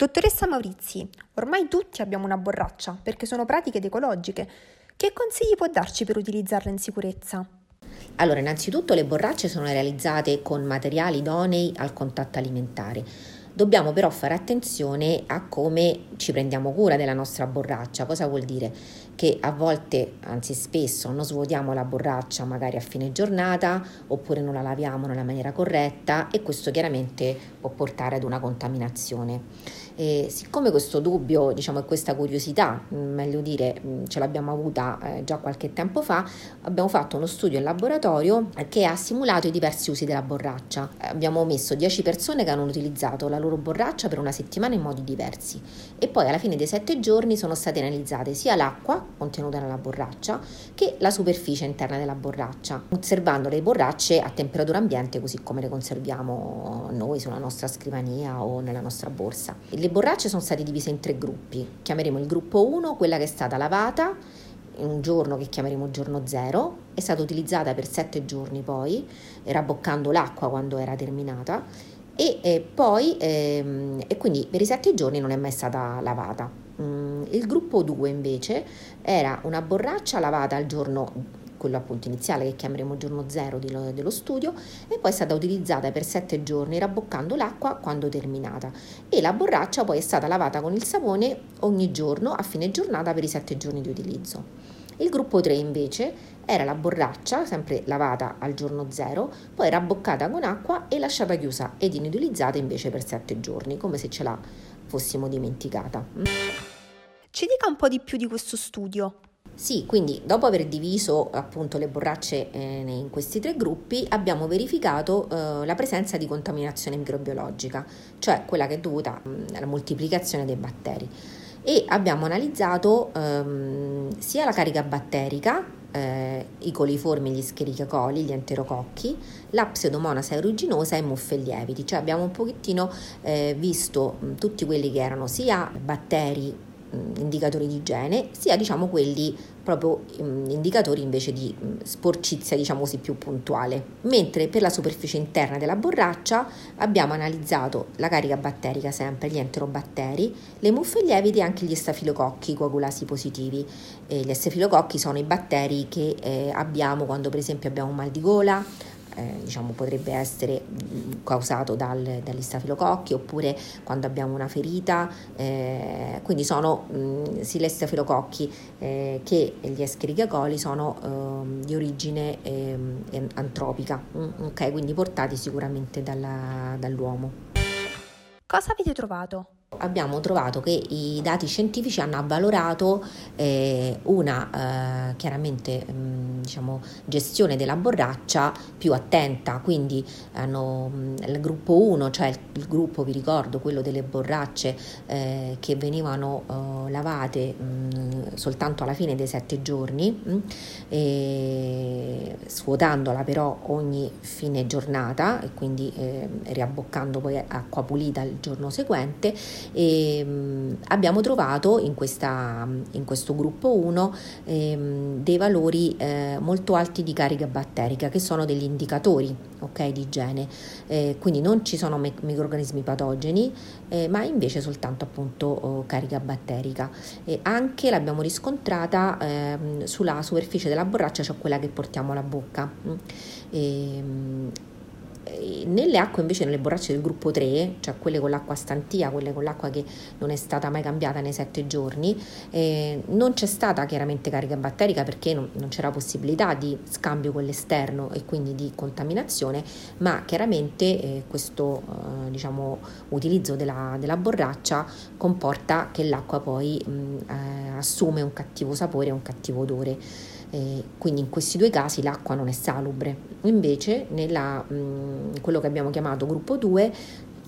Dottoressa Maurizi, ormai tutti abbiamo una borraccia perché sono pratiche ed ecologiche. Che consigli può darci per utilizzarla in sicurezza? Allora, innanzitutto le borracce sono realizzate con materiali idonei al contatto alimentare. Dobbiamo però fare attenzione a come ci prendiamo cura della nostra borraccia. Cosa vuol dire? Che a volte, anzi spesso, non svuotiamo la borraccia magari a fine giornata oppure non la laviamo nella maniera corretta e questo chiaramente può portare ad una contaminazione. E siccome questo dubbio, diciamo, e questa curiosità, mm, meglio dire, mm, ce l'abbiamo avuta eh, già qualche tempo fa, abbiamo fatto uno studio in laboratorio che ha simulato i diversi usi della borraccia. Abbiamo messo 10 persone che hanno utilizzato la loro borraccia per una settimana in modi diversi e poi alla fine dei 7 giorni sono state analizzate sia l'acqua contenuta nella borraccia che la superficie interna della borraccia, osservando le borracce a temperatura ambiente così come le conserviamo noi sulla nostra scrivania o nella nostra borsa. Le borracce sono state divise in tre gruppi. Chiameremo il gruppo 1 quella che è stata lavata in un giorno che chiameremo giorno 0, è stata utilizzata per 7 giorni poi, raboccando l'acqua quando era terminata e eh, poi ehm, e quindi per i 7 giorni non è mai stata lavata. Mm, il gruppo 2 invece era una borraccia lavata al giorno quello appunto iniziale che chiameremo giorno zero dello studio, e poi è stata utilizzata per sette giorni rabboccando l'acqua quando terminata e la borraccia poi è stata lavata con il sapone ogni giorno a fine giornata per i sette giorni di utilizzo. Il gruppo 3 invece era la borraccia, sempre lavata al giorno zero, poi rabboccata con acqua e lasciata chiusa ed inutilizzata invece per sette giorni, come se ce la fossimo dimenticata. Ci dica un po' di più di questo studio. Sì, quindi dopo aver diviso appunto le borracce eh, in questi tre gruppi abbiamo verificato eh, la presenza di contaminazione microbiologica, cioè quella che è dovuta mh, alla moltiplicazione dei batteri. E abbiamo analizzato ehm, sia la carica batterica, eh, i coliformi, gli Escherichia gli enterococchi, la pseudomonas aeruginosa e muffe lieviti, cioè abbiamo un pochettino eh, visto mh, tutti quelli che erano sia batteri indicatori di igiene, sia diciamo quelli proprio indicatori invece di sporcizia diciamo così più puntuale. Mentre per la superficie interna della borraccia abbiamo analizzato la carica batterica sempre, gli enterobatteri, le muffe lieviti e anche gli stafilococchi coagulasi positivi. E gli stafilococchi sono i batteri che eh, abbiamo quando per esempio abbiamo un mal di gola, eh, diciamo, potrebbe essere mm, causato dal, dagli stafilococchi oppure quando abbiamo una ferita, eh, quindi sono mh, mm, sia gli stafilococchi eh, che gli Escherichia coli sono ehm, di origine ehm, antropica, mm, ok, quindi portati sicuramente dalla, dall'uomo. Cosa avete trovato? Abbiamo trovato che i dati scientifici hanno avvalorato eh, una eh, chiaramente mh, mm, diciamo, gestione della borraccia più attenta, quindi hanno, mh, mm, il gruppo 1, cioè il, il, gruppo, vi ricordo, quello delle borracce eh, che venivano eh, lavate mh, mm, soltanto alla fine dei sette giorni, svuotandola però ogni fine giornata e quindi eh, riabboccando poi acqua pulita il giorno seguente e, mh, abbiamo trovato in, questa, in, questo gruppo 1 ehm, dei valori eh, molto alti di carica batterica che sono degli indicatori okay, di igiene, eh, quindi non ci sono me- microrganismi patogeni eh, ma invece soltanto appunto oh, carica batterica. E anche l'abbiamo riscontrata ehm, sulla superficie della borraccia, cioè quella che portiamo alla bocca. E, nelle acque invece, nelle borracce del gruppo 3, cioè quelle con l'acqua stantia, quelle con l'acqua che non è stata mai cambiata nei sette giorni, eh, non c'è stata chiaramente carica batterica perché non, non, c'era possibilità di scambio con l'esterno e quindi di contaminazione, ma chiaramente eh, questo eh, diciamo, utilizzo della, della, borraccia comporta che l'acqua poi mh, eh, assume un cattivo sapore e un cattivo odore. Eh, quindi in questi due casi l'acqua non è salubre. Invece nella, mh, mm, quello che abbiamo chiamato gruppo 2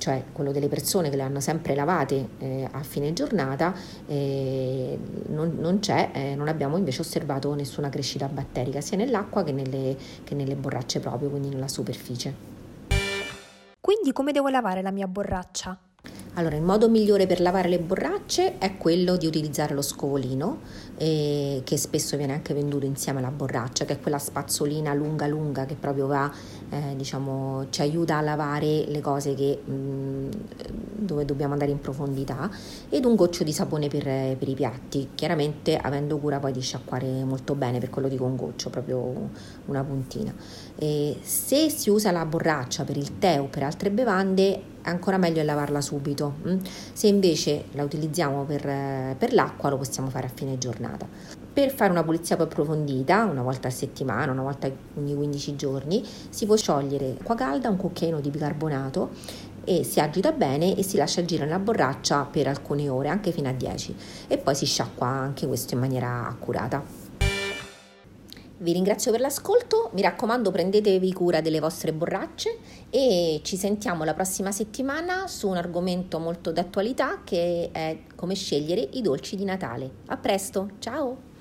cioè quello delle persone che le hanno sempre lavate eh, a fine giornata, eh, non, non, eh, non abbiamo invece osservato nessuna crescita batterica sia nell'acqua che nelle, che nelle borracce proprio, quindi nella superficie. Quindi come devo lavare la mia borraccia? Allora, il modo migliore per lavare le borracce è quello di utilizzare lo scovolino, eh, che spesso viene anche venduto insieme alla borraccia, che è quella spazzolina lunga lunga che proprio va, eh, diciamo, ci aiuta a lavare le cose che mh, mm, dove dobbiamo andare in profondità, ed un goccio di sapone per, per, i piatti, chiaramente avendo cura poi di sciacquare molto bene, per quello dico un goccio, proprio una puntina. E se si usa la borraccia per il tè o per altre bevande, ancora meglio lavarla subito. Mm? Se invece la utilizziamo per, per, l'acqua lo possiamo fare a fine giornata. Per fare una pulizia più approfondita, una volta a settimana, una volta ogni 15 giorni, si può sciogliere acqua calda, un cucchiaino di bicarbonato e si agita bene e si lascia agire nella borraccia per alcune ore, anche fino a 10 e poi si sciacqua anche questo in maniera accurata. Vi ringrazio per l'ascolto, mi raccomando prendetevi cura delle vostre borracce e ci sentiamo la prossima settimana su un argomento molto d'attualità che è come scegliere i dolci di Natale. A presto, ciao!